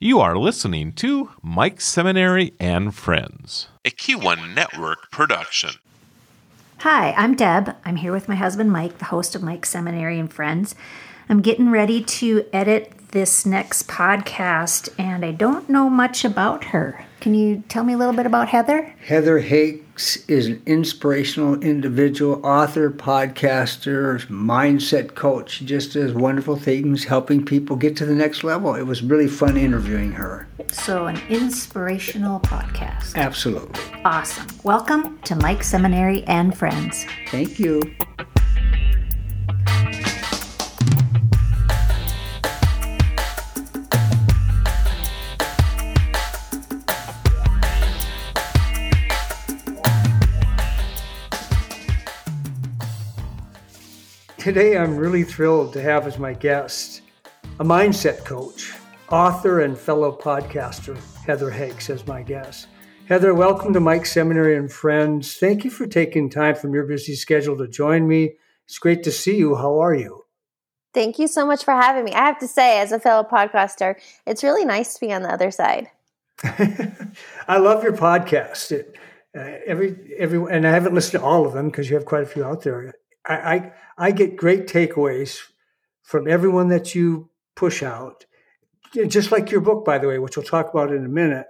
You are listening to Mike Seminary and Friends, a Q1 Network production. Hi, I'm Deb. I'm here with my husband Mike, the host of Mike Seminary and Friends. I'm getting ready to edit this next podcast, and I don't know much about her. Can you tell me a little bit about Heather? Heather Hakes is an inspirational individual, author, podcaster, mindset coach. She just does wonderful things helping people get to the next level. It was really fun interviewing her. So, an inspirational podcast. Absolutely. Awesome. Welcome to Mike Seminary and Friends. Thank you. Today, I'm really thrilled to have as my guest a mindset coach, author, and fellow podcaster, Heather Hakes, as my guest. Heather, welcome to Mike Seminary and Friends. Thank you for taking time from your busy schedule to join me. It's great to see you. How are you? Thank you so much for having me. I have to say, as a fellow podcaster, it's really nice to be on the other side. I love your podcast. It, uh, every every and I haven't listened to all of them because you have quite a few out there. I, I, I get great takeaways from everyone that you push out. Just like your book, by the way, which we'll talk about in a minute.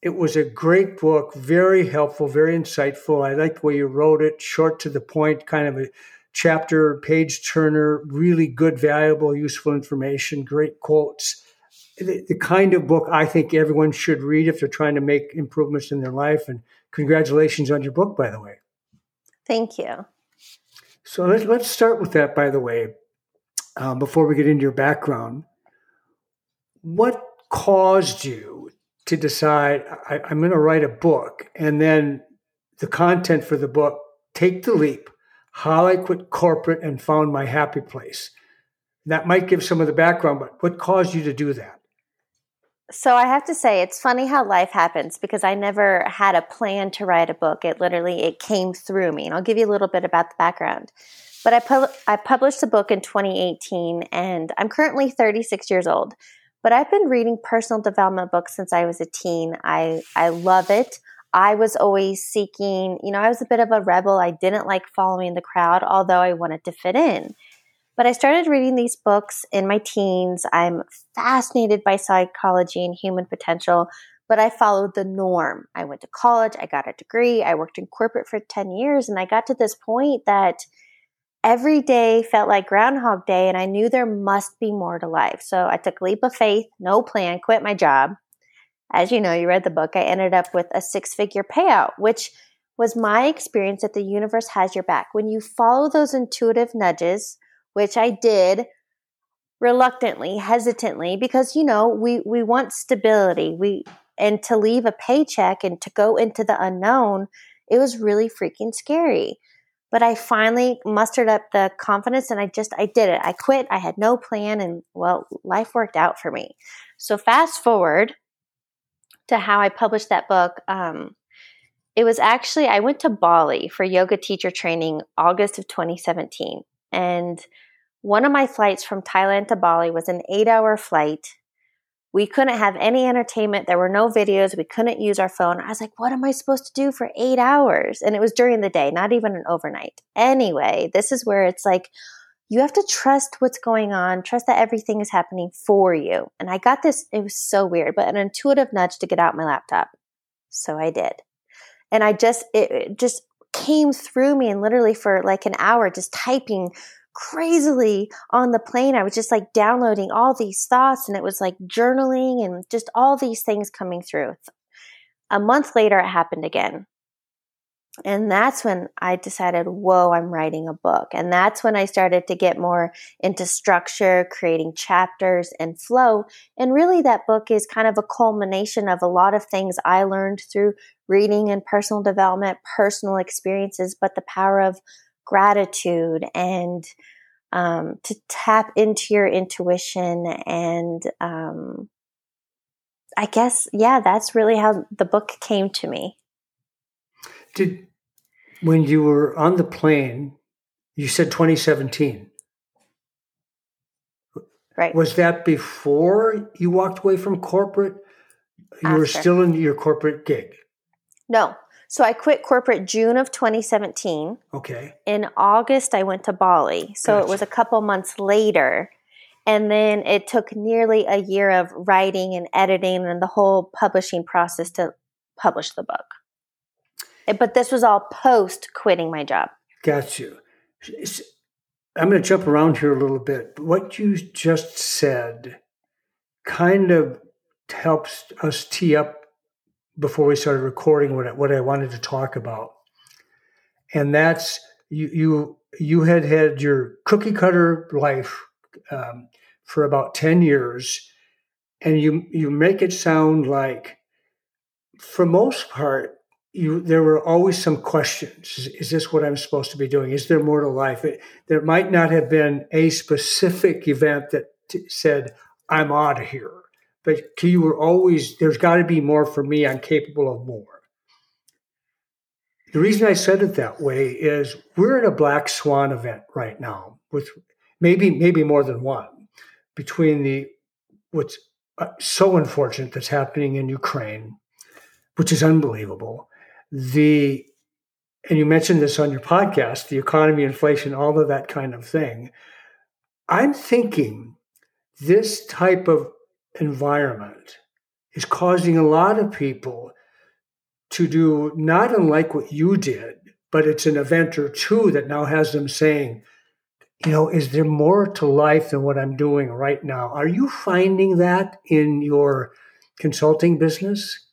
It was a great book, very helpful, very insightful. I like the way you wrote it, short to the point, kind of a chapter, page turner, really good, valuable, useful information, great quotes. The, the, kind of book I think everyone should read if they're trying to make improvements in their life. And congratulations on your book, by the way. Thank you. So let's, let's start with that, by the way, uh, before we get into your background. What caused you to decide I, I'm going to write a book and then the content for the book, Take the Leap How I Quit Corporate and Found My Happy Place? That might give some of the background, but what caused you to do that? So I have to say it's funny how life happens because I never had a plan to write a book. It literally it came through me. And I'll give you a little bit about the background. But I pu- I published a book in 2018 and I'm currently 36 years old. But I've been reading personal development books since I was a teen. I I love it. I was always seeking, you know, I was a bit of a rebel. I didn't like following the crowd, although I wanted to fit in. But I started reading these books in my teens. I'm fascinated by psychology and human potential, but I followed the norm. I went to college, I got a degree, I worked in corporate for 10 years, and I got to this point that every day felt like Groundhog Day, and I knew there must be more to life. So I took a leap of faith, no plan, quit my job. As you know, you read the book, I ended up with a six figure payout, which was my experience that the universe has your back. When you follow those intuitive nudges, which I did reluctantly, hesitantly, because you know, we we want stability. We and to leave a paycheck and to go into the unknown, it was really freaking scary. But I finally mustered up the confidence and I just I did it. I quit. I had no plan and well, life worked out for me. So fast forward to how I published that book. Um, it was actually I went to Bali for yoga teacher training August of 2017 and one of my flights from Thailand to Bali was an eight hour flight. We couldn't have any entertainment. There were no videos. We couldn't use our phone. I was like, what am I supposed to do for eight hours? And it was during the day, not even an overnight. Anyway, this is where it's like, you have to trust what's going on, trust that everything is happening for you. And I got this, it was so weird, but an intuitive nudge to get out my laptop. So I did. And I just, it, it just came through me and literally for like an hour just typing crazily on the plane. I was just like downloading all these thoughts and it was like journaling and just all these things coming through. A month later, it happened again. And that's when I decided, whoa, I'm writing a book. And that's when I started to get more into structure, creating chapters and flow. And really, that book is kind of a culmination of a lot of things I learned through reading and personal development, personal experiences, but the power of gratitude and um, to tap into your intuition and um, i guess yeah that's really how the book came to me did when you were on the plane you said 2017 Right. Was that before you walked away from corporate? You After. were still in your corporate gig. No. So I quit corporate June of 2017. Okay. In August, I went to Bali. So gotcha. it was a couple months later. And then it took nearly a year of writing and editing and the whole publishing process to publish the book. But this was all post quitting my job. Got you. I'm going to jump around here a little bit. What you just said kind of helps us tee up before we started recording what I, what I wanted to talk about, and that's you you you had had your cookie cutter life um, for about ten years, and you you make it sound like, for most part, you there were always some questions. Is, is, this what i'm supposed to be doing? Is there more to life? It, there might not have been a specific event that t- said i'm out of here. But you were always there's got to be more for me. I'm capable of more. The reason i said it that way is we're in a black swan event right now with maybe maybe more than one between the what's uh, so unfortunate that's happening in ukraine which is unbelievable the and you mentioned this on your podcast the economy inflation all of that kind of thing. I'm thinking this type of environment is causing a lot of people to do not unlike what you did but it's an event or two that now has them saying you know is there more to life than what i'm doing right now? Are you finding that in your consulting business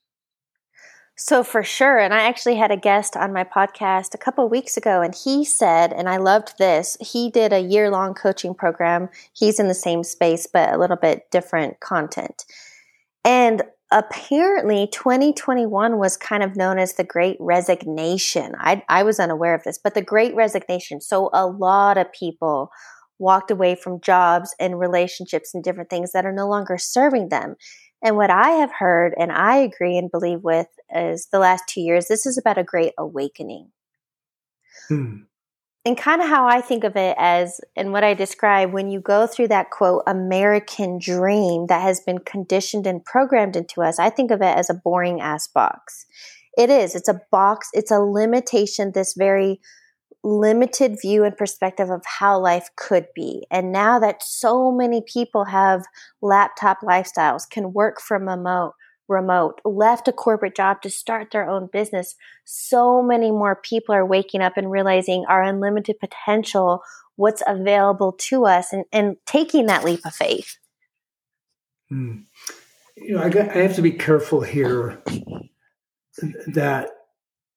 so for sure, and I actually had a guest on my podcast a couple weeks ago, and he said, and I loved this. He did a year long coaching program. He's in the same space, but a little bit different content. And apparently, 2021 was kind of known as the Great Resignation. I, I was unaware of this, but the Great Resignation. So a lot of people walked away from jobs and relationships and different things that are no longer serving them. And what I have heard and I agree and believe with is the last two years, this is about a great awakening. Hmm. And kind of how I think of it as, and what I describe when you go through that quote, American dream that has been conditioned and programmed into us, I think of it as a boring ass box. It is. It's a box. It's a limitation, this very limited view and perspective of how life could be. And now that so many people have laptop lifestyles, can work from remote, remote, left a corporate job to start their own business, so many more people are waking up and realizing our unlimited potential, what's available to us, and, and taking that leap of faith. Hmm. You know, I, got, I have to be careful here that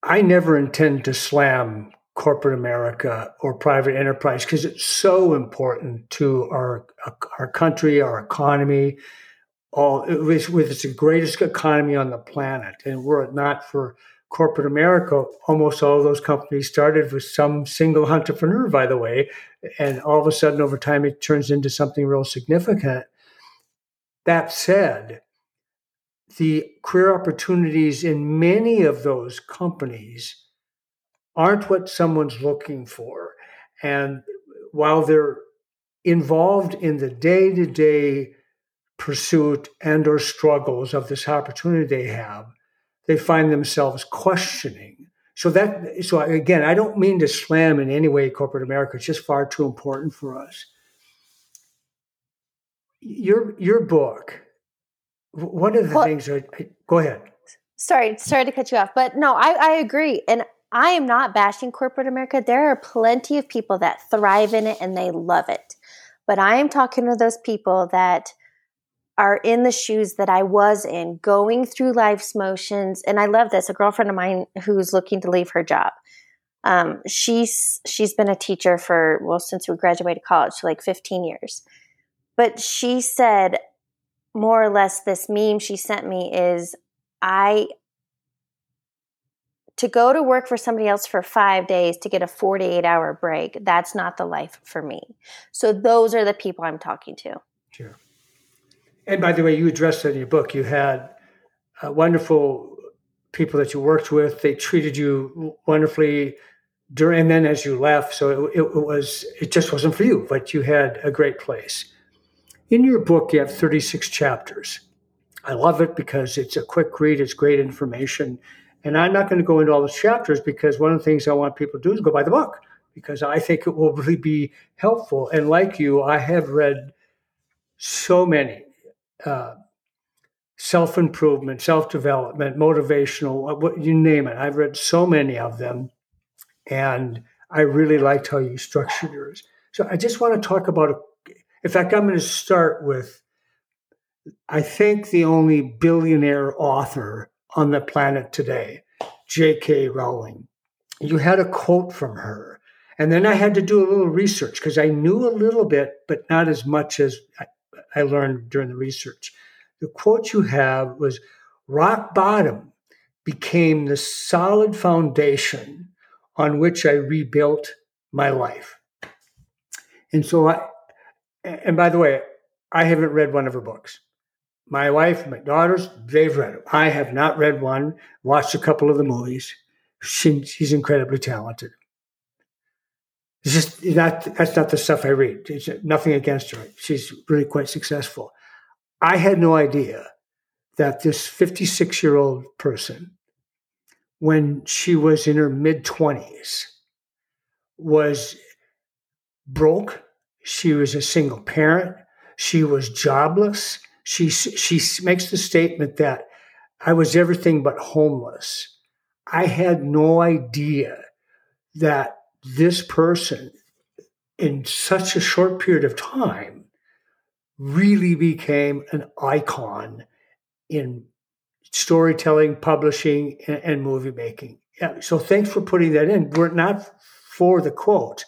I never intend to slam corporate America or private enterprise because it's so important to our our country, our economy. All with, with it's the greatest economy on the planet, and were it not for corporate America, almost all those companies started with some single entrepreneur, by the way, and all of a sudden, over time, it turns into something real significant. That said, the career opportunities in many of those companies aren't what someone's looking for. And while they're involved in the day to day pursuit and or struggles of this opportunity they have, they find themselves questioning. So that so again, I don't mean to slam in any way corporate America. It's just far too important for us. Your your book, one of the well, things. I, I, go ahead. Sorry, sorry to cut you off, but no, I, I agree, and I am not bashing corporate America. There are plenty of people that thrive in it and they love it. But I am talking to those people that are in the shoes that I was in, going through life's motions. And I love this. A girlfriend of mine who's looking to leave her job. Um, she's she's been a teacher for well since we graduated college, so like 15 years. But she said more or less this meme she sent me is I to go to work for somebody else for five days to get a 48 hour break, that's not the life for me. So those are the people I'm talking to. Sure. And by the way, you addressed that in your book. You had uh, wonderful people that you worked with. They treated you wonderfully during, and then as you left. So it, it was, it just wasn't for you, but you had a great place. in your book, you have 36 chapters. I love it because it's a quick read, it's great information. And I'm not going to go into all the chapters because one of the things I want people to do is go buy the book because I think it will really be helpful. And like you, I have read so many uh, self improvement, self development, motivational, what you name it. I've read so many of them, and I really liked how you structured yours. So I just want to talk about. In fact, I'm going to start with. I think the only billionaire author on the planet today, J.K. Rowling. You had a quote from her. And then I had to do a little research because I knew a little bit, but not as much as I learned during the research. The quote you have was rock bottom became the solid foundation on which I rebuilt my life. And so I, and by the way, I haven't read one of her books. My wife, my daughters, they've read it. I have not read one, watched a couple of the movies. She, she's incredibly talented. It's just not, that's not the stuff I read. It's uh, nothing against her. She's really quite successful. I had no idea that this 56 year old person, when she was in her mid 20s, was broke. She was a single parent. She was jobless she she makes the statement that I was everything but homeless. I had no idea that this person in such a short period of time really became an icon in storytelling, publishing, and, and movie making. Yeah, so thanks for putting that in. Were it not for the quote,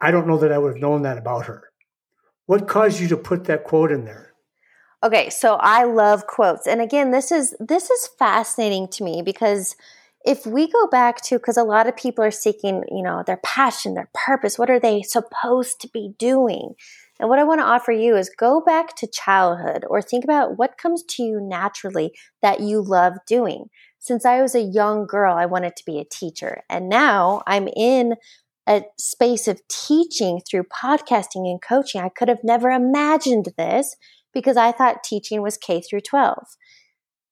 I don't know that I would have known that about her. What caused you to put that quote in there? Okay, so I love quotes. And again, this is this is fascinating to me because if we go back to because a lot of people are seeking, you know, their passion, their purpose, what are they supposed to be doing? And what I want to offer you is go back to childhood or think about what comes to you naturally that you love doing. Since I was a young girl, I wanted to be a teacher. And now I'm in a space of teaching through podcasting and coaching. I could have never imagined this because I thought teaching was K through 12.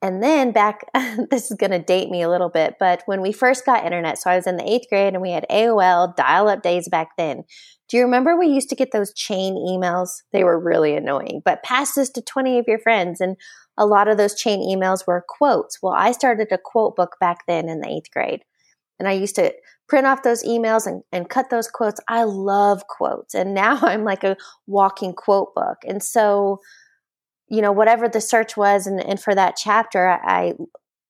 And then back, this is going to date me a little bit, but when we first got internet, so I was in the eighth grade and we had AOL dial up days back then. Do you remember we used to get those chain emails? They were really annoying, but pass this to 20 of your friends. And a lot of those chain emails were quotes. Well, I started a quote book back then in the eighth grade. And I used to print off those emails and, and cut those quotes. I love quotes. And now I'm like a walking quote book. And so, you know, whatever the search was, and, and for that chapter, I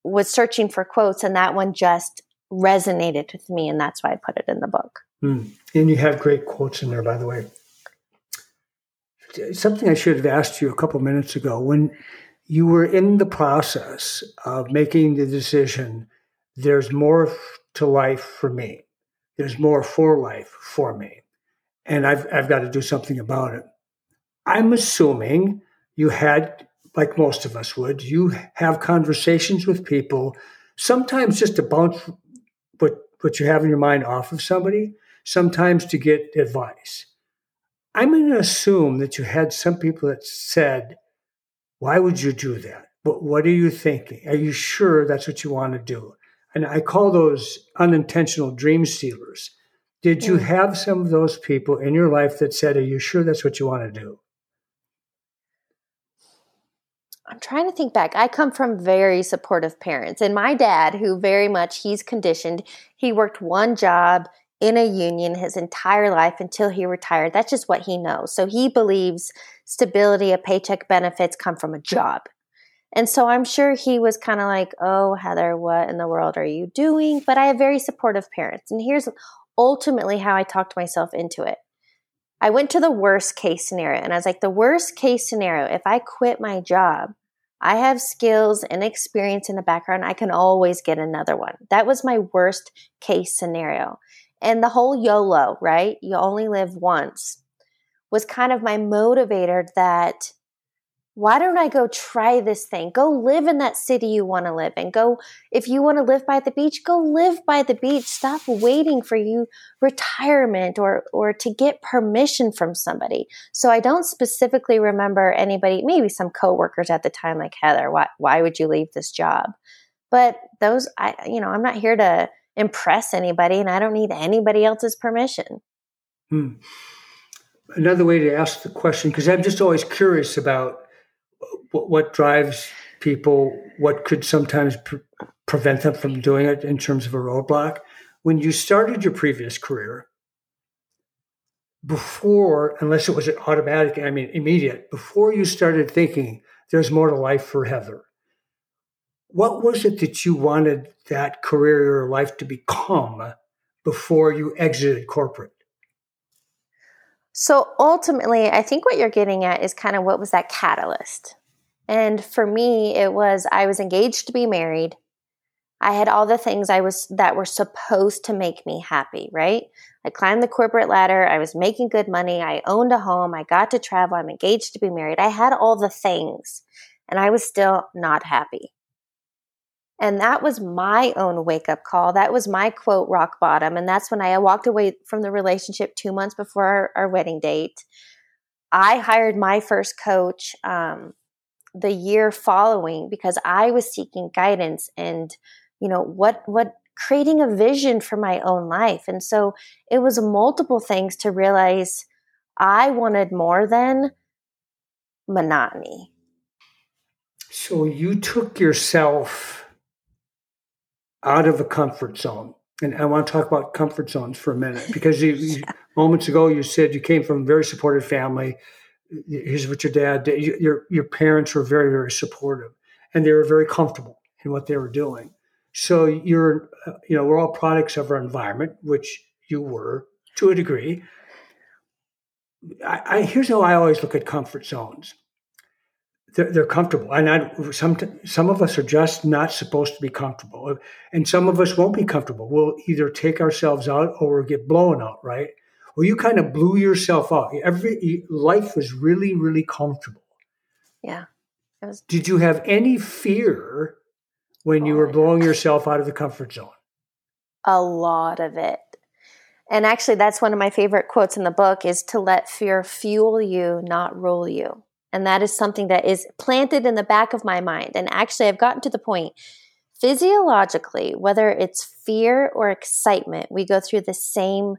was searching for quotes, and that one just resonated with me, and that's why I put it in the book. Mm. And you have great quotes in there, by the way. Something I should have asked you a couple minutes ago when you were in the process of making the decision there's more to life for me, there's more for life for me, and I've, I've got to do something about it. I'm assuming you had, like most of us would, you have conversations with people, sometimes just to bounce what, what you have in your mind off of somebody, sometimes to get advice. I'm going to assume that you had some people that said, Why would you do that? What, what are you thinking? Are you sure that's what you want to do? And I call those unintentional dream stealers. Did you have some of those people in your life that said, Are you sure that's what you want to do? I'm trying to think back. I come from very supportive parents. And my dad, who very much he's conditioned, he worked one job in a union his entire life until he retired. That's just what he knows. So he believes stability, a paycheck benefits come from a job. And so I'm sure he was kind of like, oh, Heather, what in the world are you doing? But I have very supportive parents. And here's ultimately how I talked myself into it. I went to the worst case scenario and I was like, the worst case scenario, if I quit my job, I have skills and experience in the background. I can always get another one. That was my worst case scenario. And the whole YOLO, right? You only live once, was kind of my motivator that why don't I go try this thing? Go live in that city you want to live in. Go, if you want to live by the beach, go live by the beach. Stop waiting for you retirement or, or to get permission from somebody. So I don't specifically remember anybody, maybe some coworkers at the time, like Heather, why, why would you leave this job? But those, I, you know, I'm not here to impress anybody and I don't need anybody else's permission. Hmm. Another way to ask the question, because I'm just always curious about what, what drives people, what could sometimes pre- prevent them from doing it in terms of a roadblock. When you started your previous career, before, unless it was an automatic, I mean immediate, before you started thinking there's more to life for Heather, what was it that you wanted that career or life to become before you exited corporate? So ultimately, I think what you're getting at is kind of what was that catalyst? And for me, it was I was engaged to be married. I had all the things I was that were supposed to make me happy, right? I climbed the corporate ladder. I was making good money. I owned a home. I got to travel. I'm engaged to be married. I had all the things and I was still not happy. And that was my own wake up call. That was my quote, rock bottom. And that's when I walked away from the relationship two months before our, our wedding date. I hired my first coach. Um, the year following because I was seeking guidance and you know what what creating a vision for my own life. And so it was multiple things to realize I wanted more than monotony. So you took yourself out of a comfort zone. And I want to talk about comfort zones for a minute because you, yeah. moments ago you said you came from a very supportive family here's what your dad did. Your your parents were very very supportive, and they were very comfortable in what they were doing. So you're, uh, you know, we're all products of our environment, which you were to a degree. I, I here's how I always look at comfort zones. They're, they're comfortable, and I, some some of us are just not supposed to be comfortable, and some of us won't be comfortable. We'll either take ourselves out or we'll get blown out, right? Well, you kind of blew yourself up. Every life was really, really comfortable. Yeah. Was- Did you have any fear when oh, you were oh blowing yeah. yourself out of the comfort zone? A lot of it. And actually, that's one of my favorite quotes in the book is to let fear fuel you, not rule you. And that is something that is planted in the back of my mind. And actually, I've gotten to the point physiologically, whether it's fear or excitement, we go through the same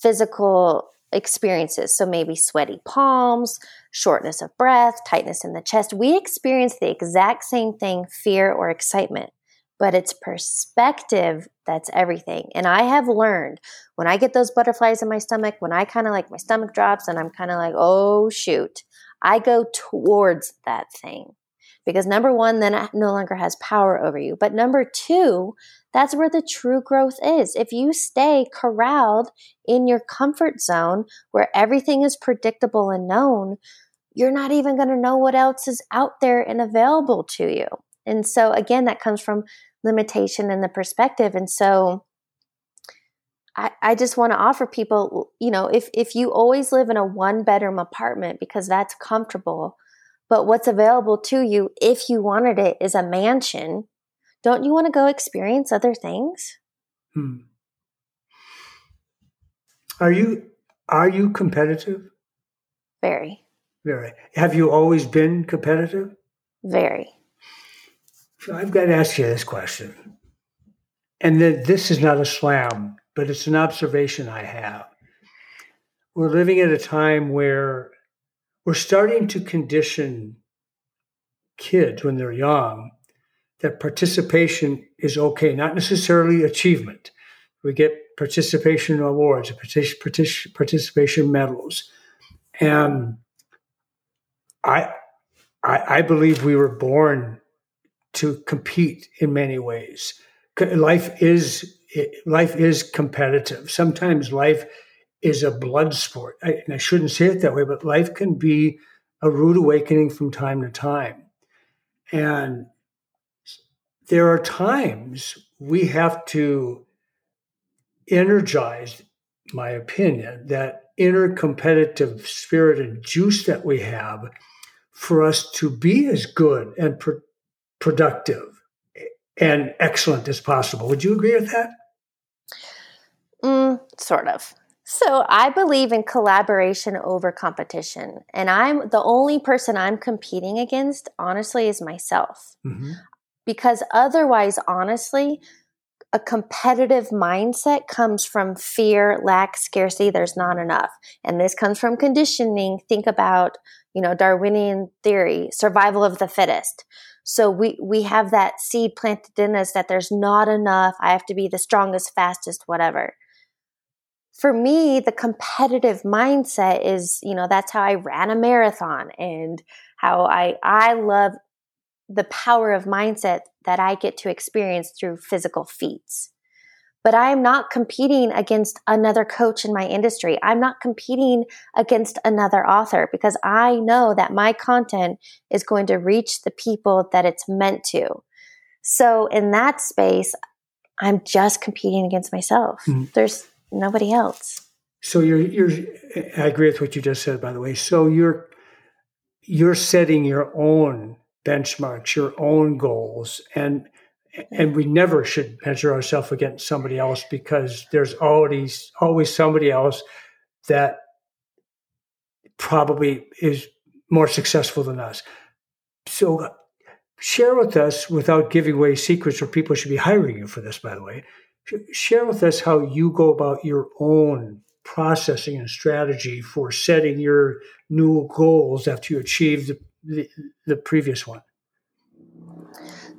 physical experiences. So maybe sweaty palms, shortness of breath, tightness in the chest. We experience the exact same thing, fear or excitement, but it's perspective that's everything. And I have learned when I get those butterflies in my stomach, when I kind of like my stomach drops and I'm kind of like, oh shoot, I go towards that thing. Because number one, then it no longer has power over you. But number two, that's where the true growth is. If you stay corralled in your comfort zone where everything is predictable and known, you're not even going to know what else is out there and available to you. And so, again, that comes from limitation and the perspective. And so, I, just want to offer people, you know, if, if you always live in a one bedroom apartment because that's comfortable, but what's available to you if you wanted it is a mansion, don't you want to go experience other things? Hmm. Are you are you competitive? Very. Very. Have you always been competitive? Very. So I've got to ask you this question. And this is not a slam, but it's an observation I have. We're living at a time where we're starting to condition kids when they're young that participation is okay, not necessarily achievement. We get participation awards, participation medals. And I, I, I believe we were born to compete in many ways. Life is life is competitive. Sometimes life is a blood sport, I, and I shouldn't say it that way, but life can be a rude awakening from time to time. And there are times we have to energize, my opinion, that inner competitive spirit and juice that we have for us to be as good and pro- productive and excellent as possible. Would you agree with that? Mm, sort of. So I believe in collaboration over competition. And I'm the only person I'm competing against, honestly, is myself. Mm-hmm. Because otherwise, honestly, a competitive mindset comes from fear, lack, scarcity, there's not enough. And this comes from conditioning. Think about, you know, Darwinian theory, survival of the fittest. So we, we have that seed planted in us that there's not enough. I have to be the strongest, fastest, whatever for me, the competitive mindset is, you know, that's how I ran a marathon and how I, I love the power of mindset that I get to experience through physical feats. But I am not competing against another coach in my industry. I'm not competing against another author because I know that my content is going to reach the people that it's meant to. So in that space, I'm just competing against myself. Mm-hmm. There's nobody else. So you're you're I agree with what you just said by the way. So you're you're setting your own benchmarks, your own goals and and we never should measure ourselves against somebody else because there's always always somebody else that probably is more successful than us. So uh, share with us without giving away secrets or people should be hiring you for this by the way share with us how you go about your own processing and strategy for setting your new goals after you achieve the, the, the previous one.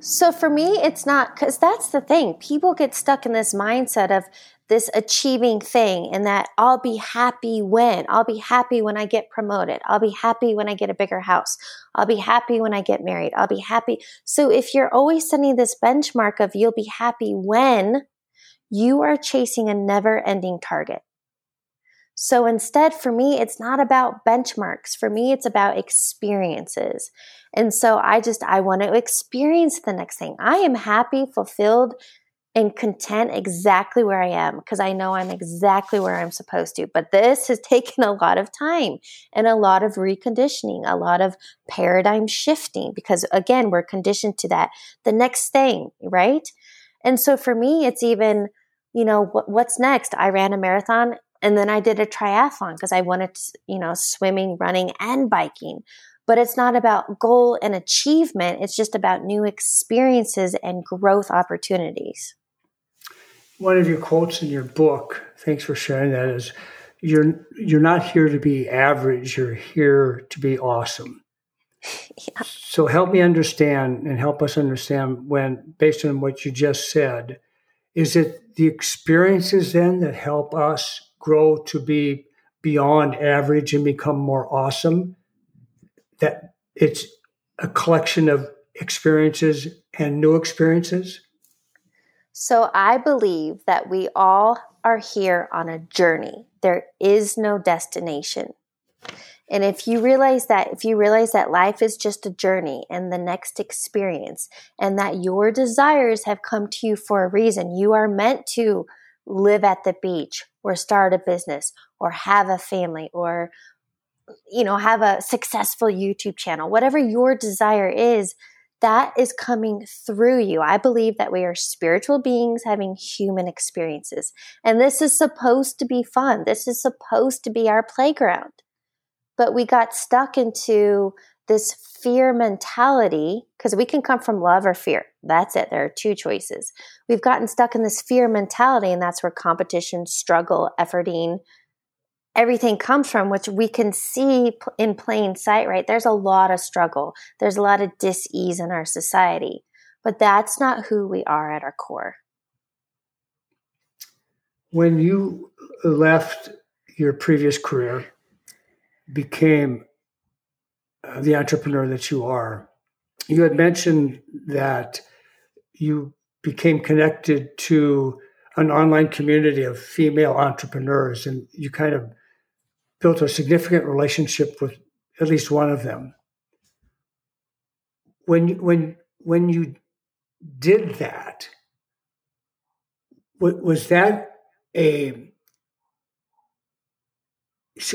So for me, it's not because that's the thing. People get stuck in this mindset of this achieving thing and that I'll be happy when. I'll be happy when I get promoted. I'll be happy when I get a bigger house. I'll be happy when I get married. I'll be happy. So if you're always setting this benchmark of you'll be happy when, you are chasing a never ending target. So instead, for me, it's not about benchmarks. For me, it's about experiences. And so I just, I want to experience the next thing. I am happy, fulfilled, and content exactly where I am because I know I'm exactly where I'm supposed to. But this has taken a lot of time and a lot of reconditioning, a lot of paradigm shifting because again, we're conditioned to that, the next thing, right? And so for me, it's even, you know, what's next? I ran a marathon and then I did a triathlon because I wanted to, you know, swimming, running, and biking. But it's not about goal and achievement. It's just about new experiences and growth opportunities. One of your quotes in your book, thanks for sharing that, is you're you're not here to be average, you're here to be awesome. Yeah. So help me understand and help us understand when based on what you just said, is it the experiences then that help us grow to be beyond average and become more awesome? That it's a collection of experiences and new experiences? So I believe that we all are here on a journey. There is no destination. And if you realize that, if you realize that life is just a journey and the next experience, and that your desires have come to you for a reason, you are meant to live at the beach or start a business or have a family or, you know, have a successful YouTube channel, whatever your desire is, that is coming through you. I believe that we are spiritual beings having human experiences. And this is supposed to be fun. This is supposed to be our playground but we got stuck into this fear mentality because we can come from love or fear. That's it. There are two choices. We've gotten stuck in this fear mentality, and that's where competition, struggle, efforting, everything comes from, which we can see in plain sight, right? There's a lot of struggle, there's a lot of dis ease in our society, but that's not who we are at our core. When you left your previous career, became the entrepreneur that you are. You had mentioned that you became connected to an online community of female entrepreneurs, and you kind of built a significant relationship with at least one of them. When when when you did that, was that a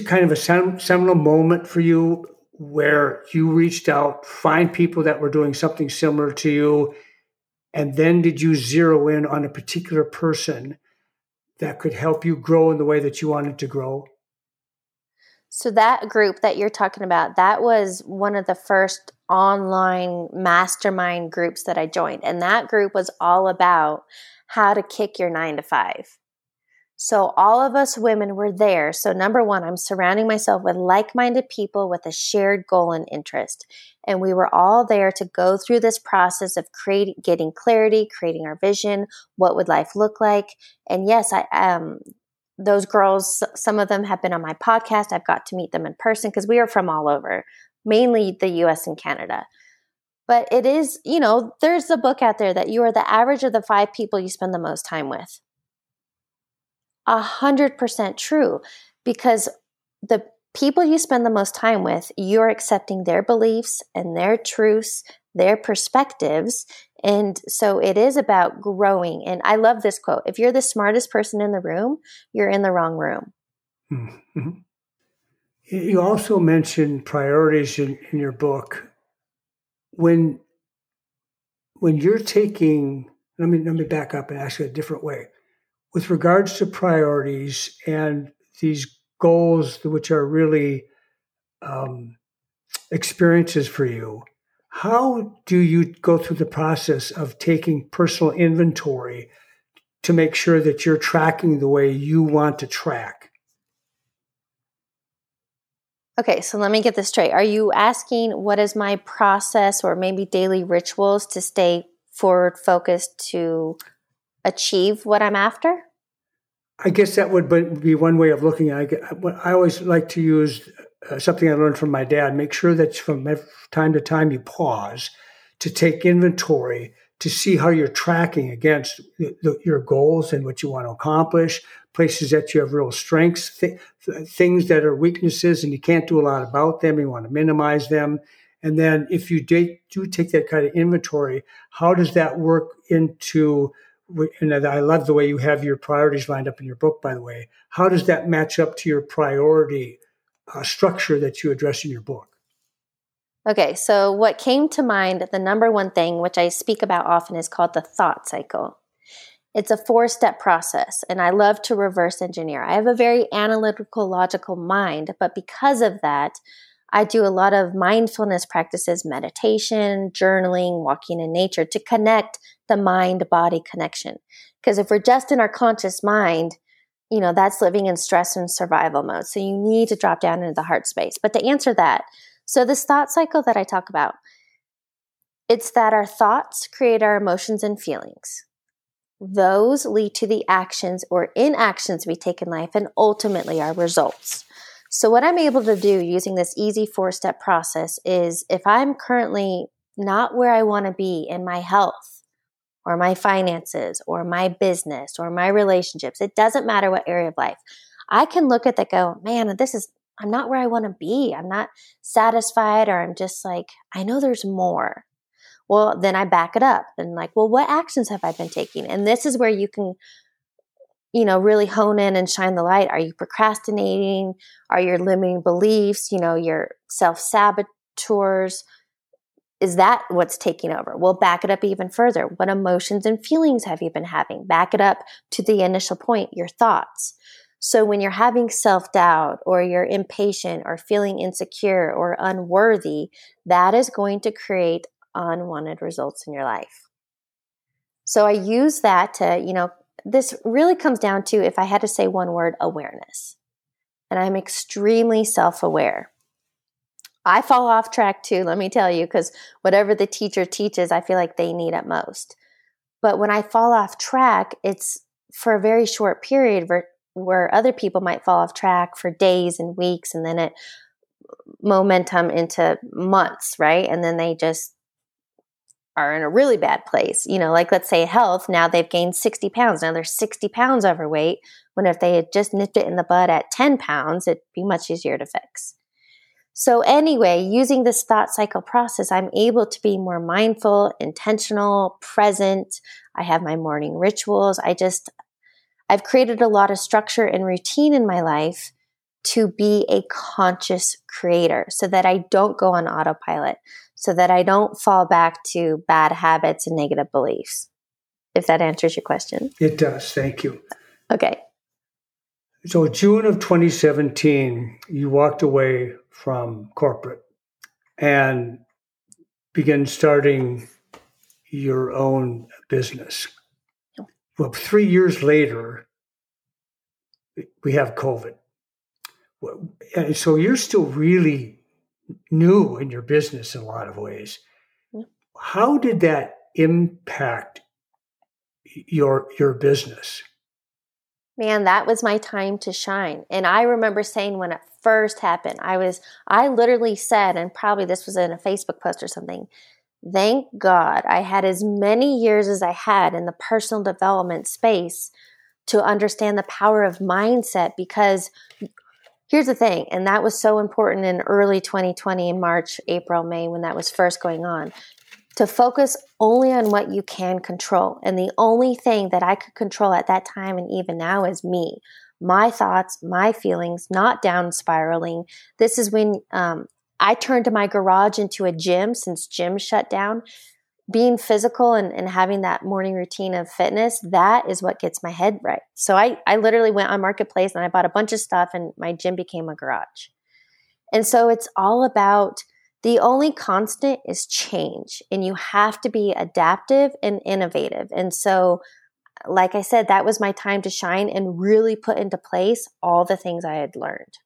kind of a seminal moment for you where you reached out, find people that were doing something similar to you, and then did you zero in on a particular person that could help you grow in the way that you wanted to grow? So that group that you're talking about, that was one of the first online mastermind groups that I joined. And that group was all about how to kick your nine to five. So all of us women were there. So number one, I'm surrounding myself with like-minded people with a shared goal and interest. And we were all there to go through this process of creating, getting clarity, creating our vision. What would life look like? And yes, I, um, those girls, some of them have been on my podcast. I've got to meet them in person because we are from all over, mainly the US and Canada. But it is, you know, there's a book out there that you are the average of the five people you spend the most time with. A hundred percent true because the people you spend the most time with, you're accepting their beliefs and their truths, their perspectives, and so it is about growing. And I love this quote if you're the smartest person in the room, you're in the wrong room. Mm-hmm. You also mentioned priorities in, in your book. When when you're taking, let me let me back up and ask you a different way. With regards to priorities and these goals, which are really um, experiences for you, how do you go through the process of taking personal inventory to make sure that you're tracking the way you want to track? Okay, so let me get this straight. Are you asking what is my process or maybe daily rituals to stay forward focused to achieve what I'm after? I guess that would be one way of looking at it. I always like to use uh, something I learned from my dad. Make sure that from time to time you pause to take inventory to see how you're tracking against your goals and what you want to accomplish, places that you have real strengths, th- things that are weaknesses and you can't do a lot about them. You want to minimize them. And then if you do take that kind of inventory, how does that work into and I love the way you have your priorities lined up in your book, by the way. How does that match up to your priority uh, structure that you address in your book? Okay, so what came to mind, the number one thing, which I speak about often, is called the thought cycle. It's a four step process, and I love to reverse engineer. I have a very analytical, logical mind, but because of that, I do a lot of mindfulness practices, meditation, journaling, walking in nature to connect the mind body connection. Because if we're just in our conscious mind, you know, that's living in stress and survival mode. So you need to drop down into the heart space. But to answer that, so this thought cycle that I talk about, it's that our thoughts create our emotions and feelings. Those lead to the actions or inactions we take in life and ultimately our results. So, what I'm able to do using this easy four step process is if I'm currently not where I want to be in my health, or my finances or my business or my relationships. It doesn't matter what area of life. I can look at that go, man, this is, I'm not where I want to be. I'm not satisfied or I'm just like, I know there's more. Well, then I back it up and like, well, what actions have I been taking? And this is where you can, you know, really hone in and shine the light. Are you procrastinating? Are your limiting beliefs, you know, your self saboteurs? Is that what's taking over? We'll back it up even further. What emotions and feelings have you been having? Back it up to the initial point, your thoughts. So when you're having self doubt or you're impatient or feeling insecure or unworthy, that is going to create unwanted results in your life. So I use that to, you know, this really comes down to if I had to say one word, awareness. And I'm extremely self aware. I fall off track too, let me tell you, because whatever the teacher teaches, I feel like they need it most. But when I fall off track, it's for a very short period where, where other people might fall off track for days and weeks and then it momentum into months, right? And then they just are in a really bad place. You know, like let's say health, now they've gained 60 pounds. Now they're 60 pounds overweight. When if they had just nipped it in the bud at 10 pounds, it'd be much easier to fix. So, anyway, using this thought cycle process, I'm able to be more mindful, intentional, present. I have my morning rituals. I just, I've created a lot of structure and routine in my life to be a conscious creator so that I don't go on autopilot, so that I don't fall back to bad habits and negative beliefs. If that answers your question. It does. Thank you. Okay. So, June of 2017, you walked away from corporate and began starting your own business. Well, three years later, we have COVID. And so you're still really new in your business in a lot of ways. How did that impact your your business? Man, that was my time to shine. And I remember saying when it first happened, I was I literally said and probably this was in a Facebook post or something, thank God I had as many years as I had in the personal development space to understand the power of mindset because here's the thing, and that was so important in early 2020 in March, April, May when that was first going on. To focus only on what you can control. And the only thing that I could control at that time and even now is me my thoughts, my feelings, not down spiraling. This is when um, I turned my garage into a gym since gym shut down being physical and, and having that morning routine of fitness, that is what gets my head right. So I, I literally went on Marketplace and I bought a bunch of stuff and my gym became a garage. And so it's all about the only constant is change and you have to be adaptive and innovative. And so, like I said, that was my time to shine and really put into place all the things I had learned.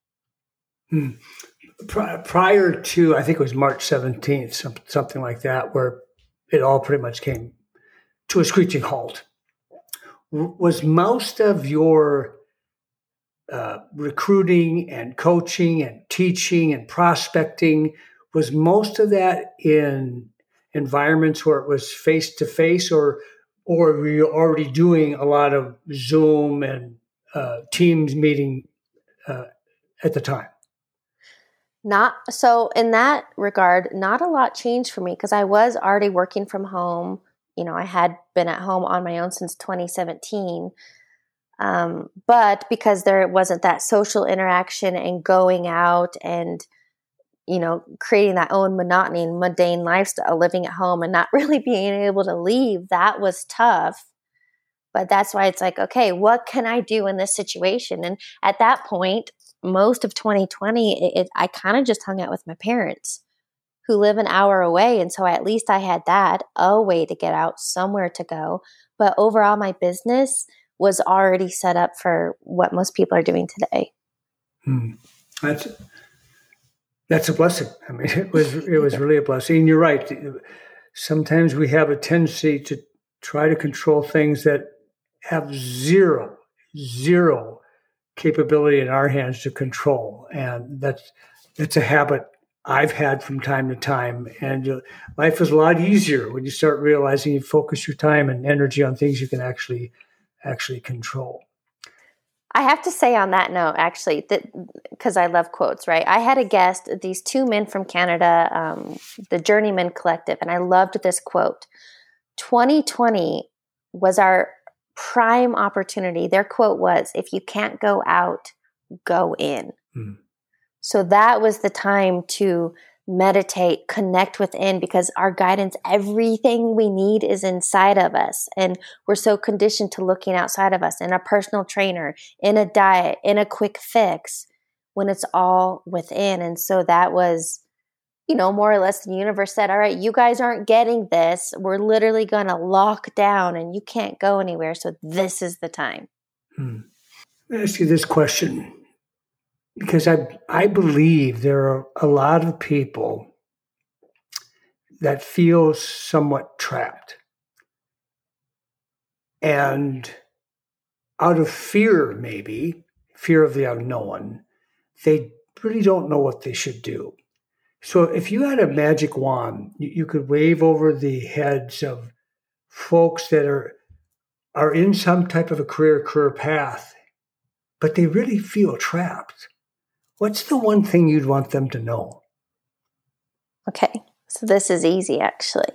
Hmm. Prior to, I think it was March 17th, something like that, where it all pretty much came to a screeching halt. Was most of your uh, recruiting and coaching and teaching and prospecting was most of that in environments where it was face to face, or or were you already doing a lot of Zoom and uh, Teams meeting uh, at the time? Not so in that regard, not a lot changed for me because I was already working from home. You know, I had been at home on my own since 2017. Um, but because there wasn't that social interaction and going out and you know creating that own monotony and mundane lifestyle living at home and not really being able to leave that was tough but that's why it's like okay what can i do in this situation and at that point most of 2020, it, it, I kind of just hung out with my parents who live an hour away. And so at least I had that, a way to get out, somewhere to go. But overall, my business was already set up for what most people are doing today. Hmm. That's that's a blessing. I mean, it was it was really a blessing. And you're right. Sometimes we have a tendency to try to control things that have zero, zero capability in our hands to control. And that's, that's a habit I've had from time to time. And uh, life is a lot easier when you start realizing you focus your time and energy on things you can actually, actually control. I have to say on that note, actually, that because I love quotes, right? I had a guest, these two men from Canada, um, the Journeyman Collective, and I loved this quote. 2020 was our prime opportunity. Their quote was, if you can't go out, go in. Mm. So that was the time to meditate, connect within because our guidance, everything we need is inside of us. And we're so conditioned to looking outside of us in a personal trainer, in a diet, in a quick fix when it's all within. And so that was you know, more or less the universe said, all right, you guys aren't getting this. We're literally going to lock down and you can't go anywhere. So this is the time. Hmm. Me ask you this question because I, I believe there are a lot of people that feel somewhat trapped. And out of fear, maybe, fear of the unknown, they really don't know what they should do. So if you had a magic wand, you could wave over the heads of folks that are are in some type of a career career path, but they really feel trapped. What's the one thing you'd want them to know? Okay, so this is easy actually.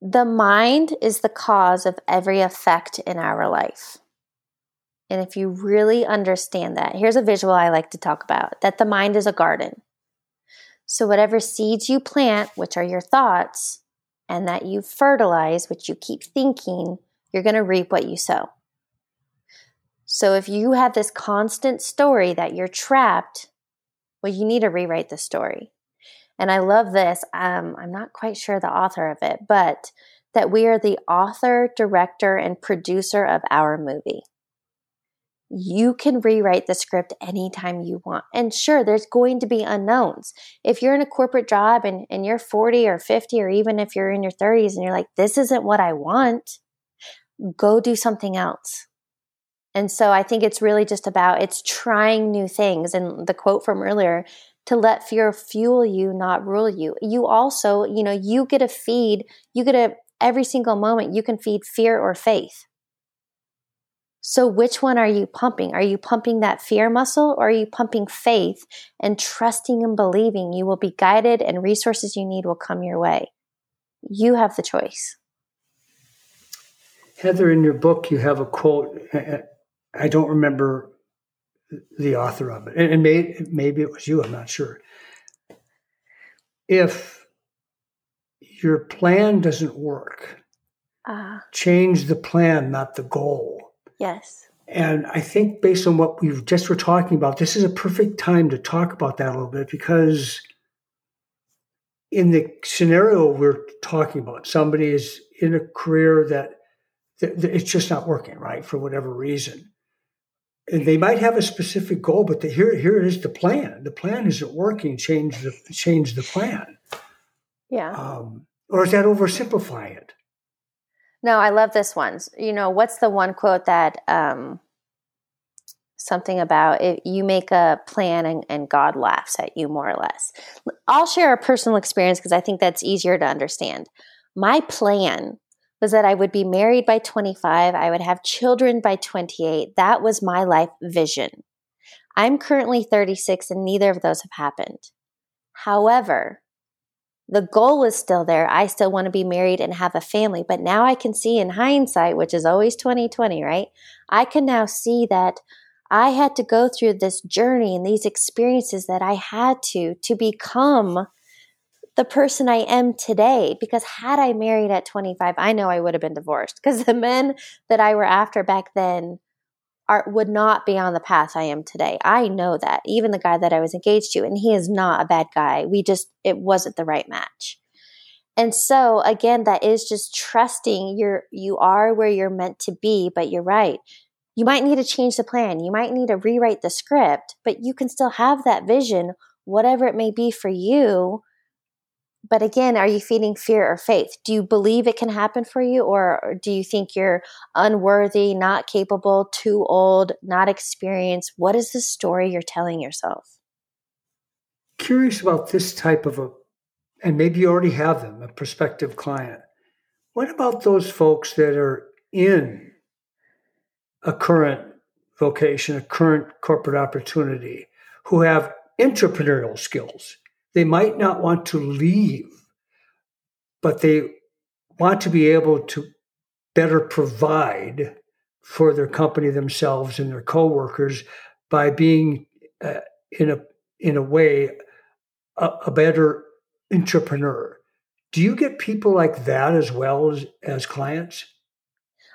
The mind is the cause of every effect in our life. And if you really understand that, here's a visual I like to talk about that the mind is a garden. So, whatever seeds you plant, which are your thoughts, and that you fertilize, which you keep thinking, you're going to reap what you sow. So, if you have this constant story that you're trapped, well, you need to rewrite the story. And I love this. Um, I'm not quite sure the author of it, but that we are the author, director, and producer of our movie you can rewrite the script anytime you want. And sure, there's going to be unknowns. If you're in a corporate job and, and you're 40 or 50, or even if you're in your 30s and you're like, this isn't what I want, go do something else. And so I think it's really just about it's trying new things. And the quote from earlier, to let fear fuel you, not rule you. You also, you know, you get a feed, you get a every single moment you can feed fear or faith. So, which one are you pumping? Are you pumping that fear muscle or are you pumping faith and trusting and believing you will be guided and resources you need will come your way? You have the choice. Heather, in your book, you have a quote. I don't remember the author of it, and maybe it was you, I'm not sure. If your plan doesn't work, uh, change the plan, not the goal. Yes. And I think based on what we just were talking about, this is a perfect time to talk about that a little bit because in the scenario we're talking about, somebody is in a career that, that, that it's just not working, right, for whatever reason. And they might have a specific goal, but the, here, here is the plan. The plan isn't working. Change the change the plan. Yeah. Um, or is that oversimplifying it? No, I love this one. You know, what's the one quote that um, something about it, you make a plan and, and God laughs at you more or less. I'll share a personal experience because I think that's easier to understand. My plan was that I would be married by 25, I would have children by 28. That was my life vision. I'm currently 36 and neither of those have happened. However, the goal is still there. I still want to be married and have a family. But now I can see in hindsight, which is always 2020, right? I can now see that I had to go through this journey and these experiences that I had to to become the person I am today. Because had I married at 25, I know I would have been divorced because the men that I were after back then are, would not be on the path I am today. I know that. Even the guy that I was engaged to, and he is not a bad guy. We just, it wasn't the right match. And so again, that is just trusting you're, you are where you're meant to be, but you're right. You might need to change the plan. You might need to rewrite the script, but you can still have that vision, whatever it may be for you, but again, are you feeding fear or faith? Do you believe it can happen for you, or do you think you're unworthy, not capable, too old, not experienced? What is the story you're telling yourself? Curious about this type of a, and maybe you already have them, a prospective client. What about those folks that are in a current vocation, a current corporate opportunity, who have entrepreneurial skills? They might not want to leave, but they want to be able to better provide for their company themselves and their coworkers by being uh, in a in a way a, a, better entrepreneur. Do you get people like that as well as, as clients?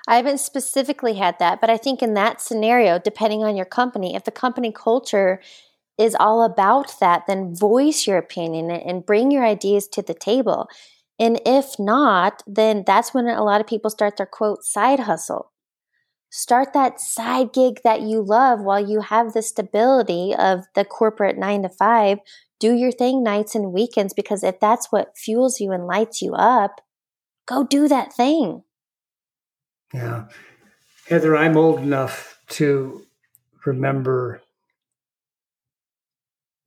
I haven't specifically had that, but I think in that scenario, depending on your company, if the company culture is all about that, then voice your opinion and bring your ideas to the table. And if not, then that's when a lot of people start their quote side hustle. Start that side gig that you love while you have the stability of the corporate nine to five. Do your thing nights and weekends because if that's what fuels you and lights you up, go do that thing. Yeah. Heather, I'm old enough to remember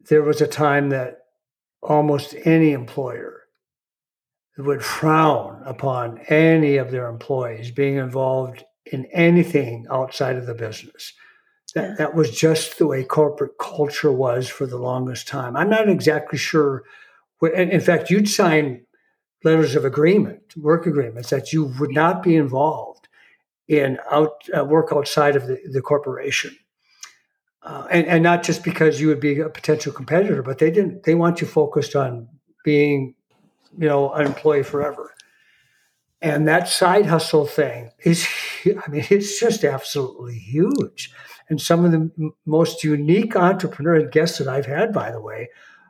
there was a time that almost any employer would frown upon any of their employees being involved in anything outside of the business. That, yeah. that was just the way corporate culture was for the longest time. I'm not exactly sure. in fact, you'd sign letters of agreement, work agreements, that you would not be involved in out uh, work outside of the, the corporation. Uh, and, and not just because you would be a potential competitor, but they didn't. They want you focused on being, you know, an employee forever. And that side hustle thing is, I mean, it's just absolutely huge. And some of the m- most unique entrepreneur guests that I've had, by the way,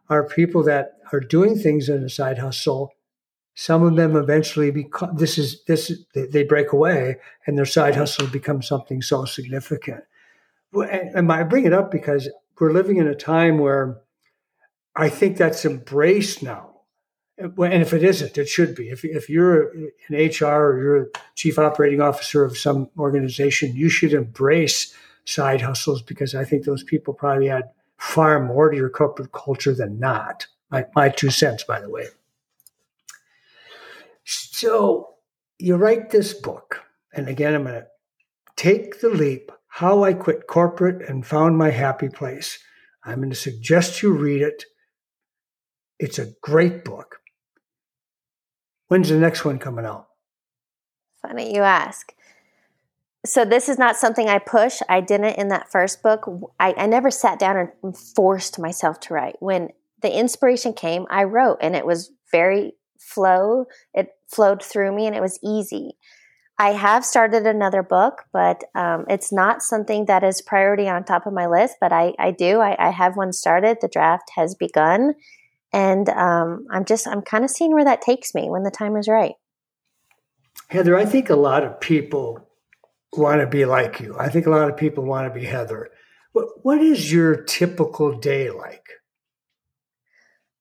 are people that are doing things in a side hustle. Some of them eventually become this is this they break away and their side hustle becomes something so significant. And I bring it up because we're living in a time where I think that's embraced now. And if it isn't, it should be. If, if you're an HR or you're a chief operating officer of some organization, you should embrace side hustles because I think those people probably add far more to your corporate culture than not. My, my two cents, by the way. So you write this book, and again, I'm going to take the leap How I Quit Corporate and Found My Happy Place. I'm going to suggest you read it. It's a great book. When's the next one coming out? Funny you ask so this is not something I push. I didn't in that first book. I, I never sat down and forced myself to write. When the inspiration came, I wrote, and it was very flow. It flowed through me, and it was easy. I have started another book, but um, it's not something that is priority on top of my list. But I, I do. I, I have one started. The draft has begun, and um, I'm just I'm kind of seeing where that takes me when the time is right. Heather, I think a lot of people want to be like you. I think a lot of people want to be Heather. What, what is your typical day like?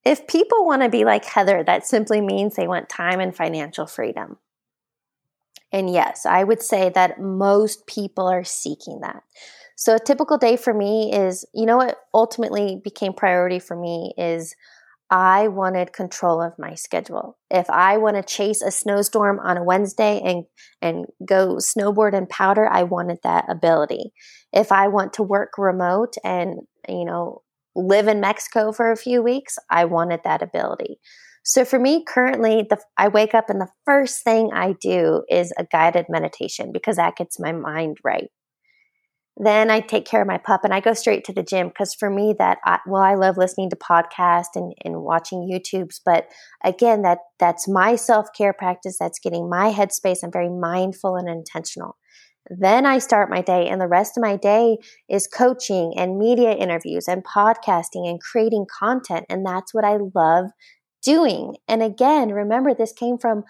If people want to be like Heather, that simply means they want time and financial freedom. And yes, I would say that most people are seeking that. So a typical day for me is, you know what ultimately became priority for me is I wanted control of my schedule. If I want to chase a snowstorm on a Wednesday and and go snowboard and powder, I wanted that ability. If I want to work remote and, you know, live in Mexico for a few weeks, I wanted that ability. So for me currently, the I wake up and the first thing I do is a guided meditation because that gets my mind right. Then I take care of my pup and I go straight to the gym because for me that I, well I love listening to podcasts and, and watching YouTubes but again that that's my self-care practice that's getting my headspace I'm very mindful and intentional. Then I start my day and the rest of my day is coaching and media interviews and podcasting and creating content and that's what I love doing. And again, remember this came from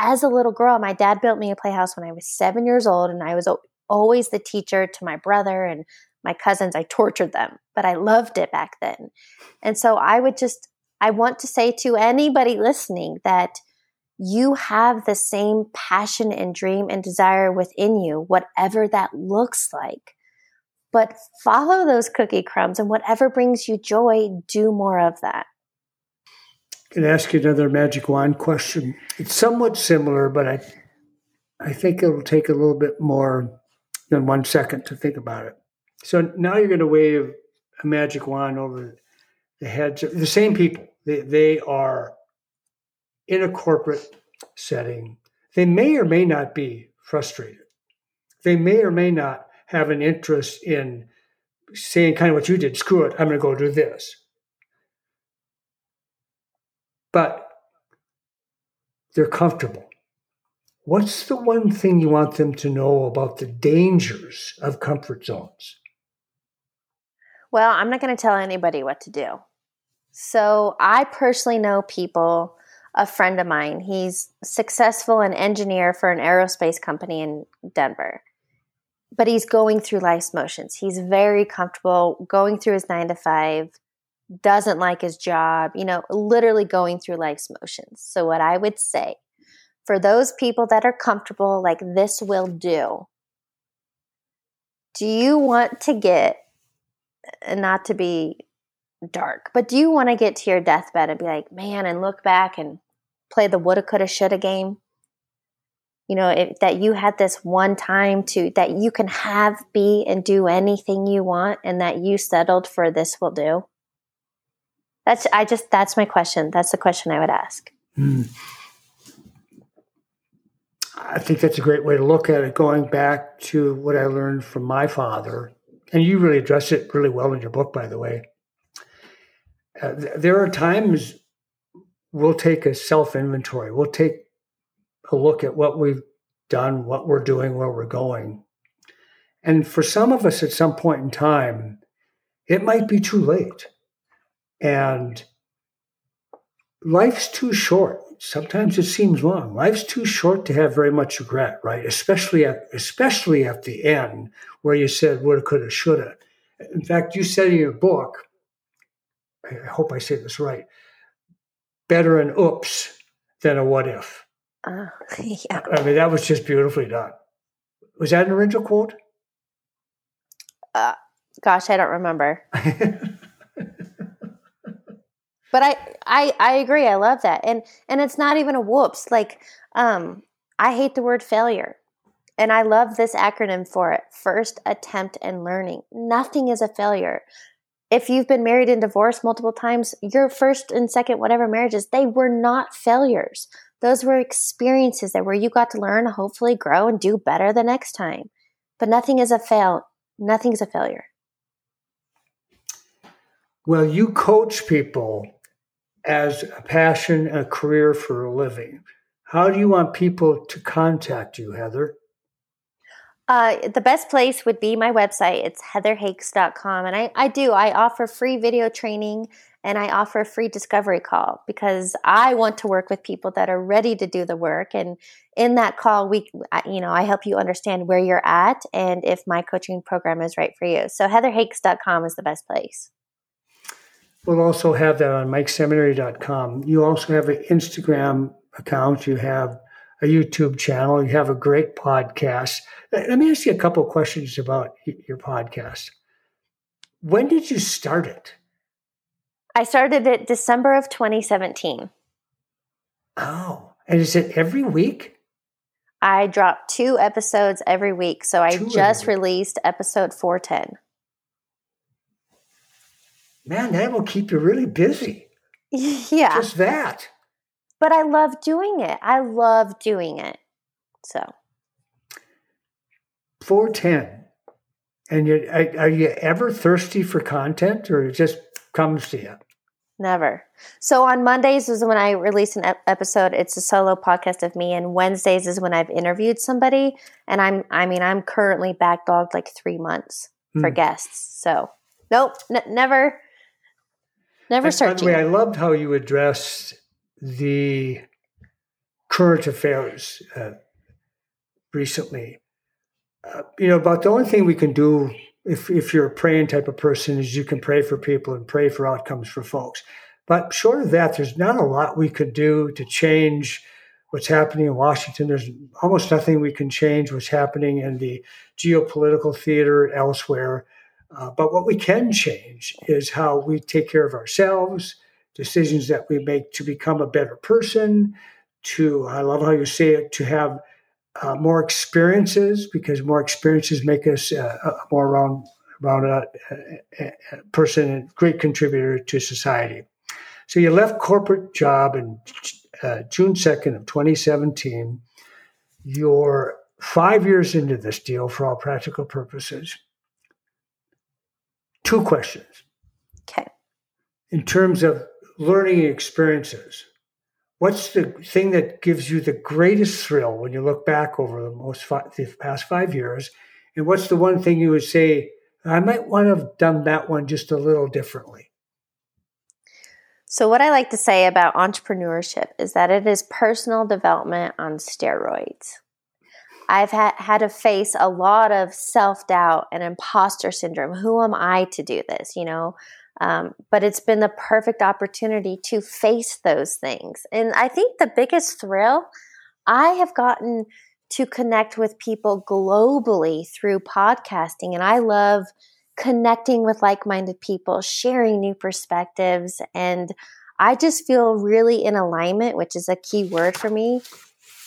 as a little girl, my dad built me a playhouse when I was seven years old, and I was always the teacher to my brother and my cousins. I tortured them, but I loved it back then. And so I would just, I want to say to anybody listening that you have the same passion and dream and desire within you, whatever that looks like. But follow those cookie crumbs and whatever brings you joy, do more of that. Can ask you another magic wand question? It's somewhat similar, but I I think it'll take a little bit more than one second to think about it. So now you're going to wave a magic wand over the heads of the same people. They, they are in a corporate setting. They may or may not be frustrated. They may or may not have an interest in saying kind of what you did screw it, I'm going to go do this. But they're comfortable. What's the one thing you want them to know about the dangers of comfort zones? Well, I'm not going to tell anybody what to do. So, I personally know people, a friend of mine, he's successful an engineer for an aerospace company in Denver. But he's going through life's motions. He's very comfortable going through his 9 to 5, doesn't like his job, you know, literally going through life's motions. So, what I would say for those people that are comfortable, like this will do. Do you want to get, not to be dark, but do you want to get to your deathbed and be like, man, and look back and play the woulda, coulda, shoulda game? You know, that you had this one time to, that you can have, be, and do anything you want, and that you settled for this will do? That's, I just, that's my question. That's the question I would ask. Mm. I think that's a great way to look at it, going back to what I learned from my father. And you really address it really well in your book, by the way. Uh, there are times we'll take a self inventory, we'll take a look at what we've done, what we're doing, where we're going. And for some of us at some point in time, it might be too late. And life's too short. Sometimes it seems long. Life's too short to have very much regret, right? Especially at especially at the end where you said woulda, coulda, shoulda. In fact, you said in your book, I hope I say this right, better an oops than a what if. Uh, yeah. I mean, that was just beautifully done. Was that an original quote? Uh, gosh, I don't remember. but I, I, I agree. I love that, and and it's not even a whoops. Like, um, I hate the word failure, and I love this acronym for it: first attempt and learning. Nothing is a failure. If you've been married and divorced multiple times, your first and second whatever marriages, they were not failures. Those were experiences that where you got to learn, hopefully grow and do better the next time. But nothing is a fail. Nothing is a failure. Well, you coach people as a passion, a career for a living. How do you want people to contact you, Heather? Uh, the best place would be my website. It's heatherhakes.com. And I, I do, I offer free video training and I offer a free discovery call because I want to work with people that are ready to do the work. And in that call, we, you know, I help you understand where you're at and if my coaching program is right for you. So heatherhakes.com is the best place. We'll also have that on mikeseminary.com. You also have an Instagram account. You have a YouTube channel. You have a great podcast. Let me ask you a couple questions about your podcast. When did you start it? I started it December of 2017. Oh, and is it every week? I drop two episodes every week. So I two just released episode 410. Man, that will keep you really busy. Yeah. Just that. But I love doing it. I love doing it. So. 410. And you, are, are you ever thirsty for content or it just comes to you? Never. So on Mondays is when I release an episode. It's a solo podcast of me, and Wednesdays is when I've interviewed somebody. And I'm, I mean, I'm currently backlogged like three months for mm. guests. So nope, n- never, never and searching. By the way, I loved how you addressed the current affairs uh, recently. Uh, you know, about the only thing we can do if if you're a praying type of person is you can pray for people and pray for outcomes for folks. But short of that, there's not a lot we could do to change what's happening in Washington. There's almost nothing we can change what's happening in the geopolitical theater elsewhere. Uh, but what we can change is how we take care of ourselves, decisions that we make to become a better person, to, I love how you say it, to have uh, more experiences because more experiences make us uh, a more round, rounded uh, person and great contributor to society. So you left corporate job in uh, June 2nd of 2017. You're five years into this deal for all practical purposes. Two questions. Okay. In terms of learning experiences, What's the thing that gives you the greatest thrill when you look back over the most five, the past five years? And what's the one thing you would say I might want to have done that one just a little differently? So, what I like to say about entrepreneurship is that it is personal development on steroids. I've had, had to face a lot of self doubt and imposter syndrome. Who am I to do this? You know, um, but it's been the perfect opportunity to face those things. And I think the biggest thrill I have gotten to connect with people globally through podcasting. And I love connecting with like minded people, sharing new perspectives. And I just feel really in alignment, which is a key word for me.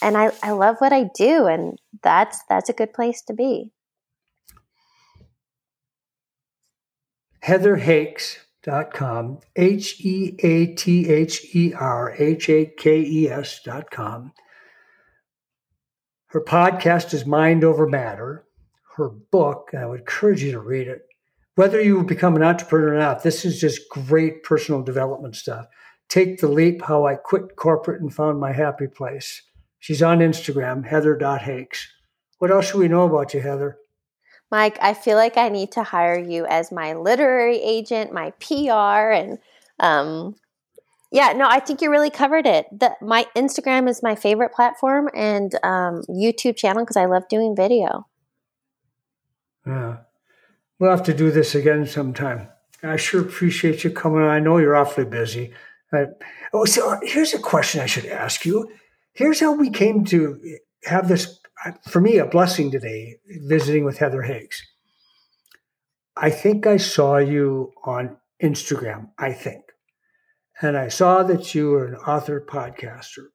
And I, I love what I do. And that's, that's a good place to be. Heather Hakes dot com, H E A T H E R H A K E S dot com. Her podcast is Mind Over Matter. Her book, I would encourage you to read it. Whether you become an entrepreneur or not, this is just great personal development stuff. Take the Leap How I Quit Corporate and Found My Happy Place. She's on Instagram, heather.hakes. What else should we know about you, Heather? Mike, I feel like I need to hire you as my literary agent, my PR, and um, yeah, no, I think you really covered it. The, my Instagram is my favorite platform, and um, YouTube channel because I love doing video. Yeah, we'll have to do this again sometime. I sure appreciate you coming. I know you're awfully busy. Uh, oh, so here's a question I should ask you here's how we came to have this, for me, a blessing today, visiting with Heather Hakes. I think I saw you on Instagram, I think. And I saw that you were an author podcaster.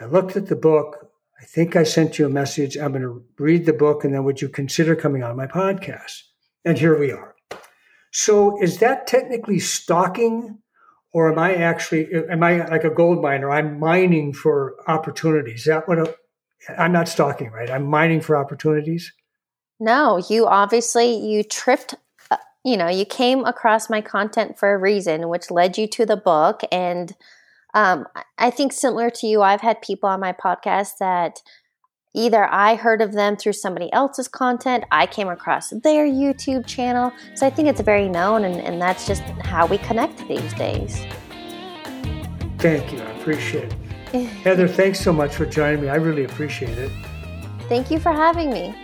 I looked at the book. I think I sent you a message. I'm going to read the book, and then would you consider coming on my podcast? And here we are. So, is that technically stalking or am I actually am I like a gold miner? I'm mining for opportunities. Is that what i am not stalking, right? I'm mining for opportunities. No, you obviously you tripped. Uh, you know, you came across my content for a reason, which led you to the book. And um, I think similar to you, I've had people on my podcast that either I heard of them through somebody else's content, I came across their YouTube channel. So I think it's very known, and, and that's just how we connect these days. Thank you. I appreciate it. Heather, thanks so much for joining me. I really appreciate it. Thank you for having me.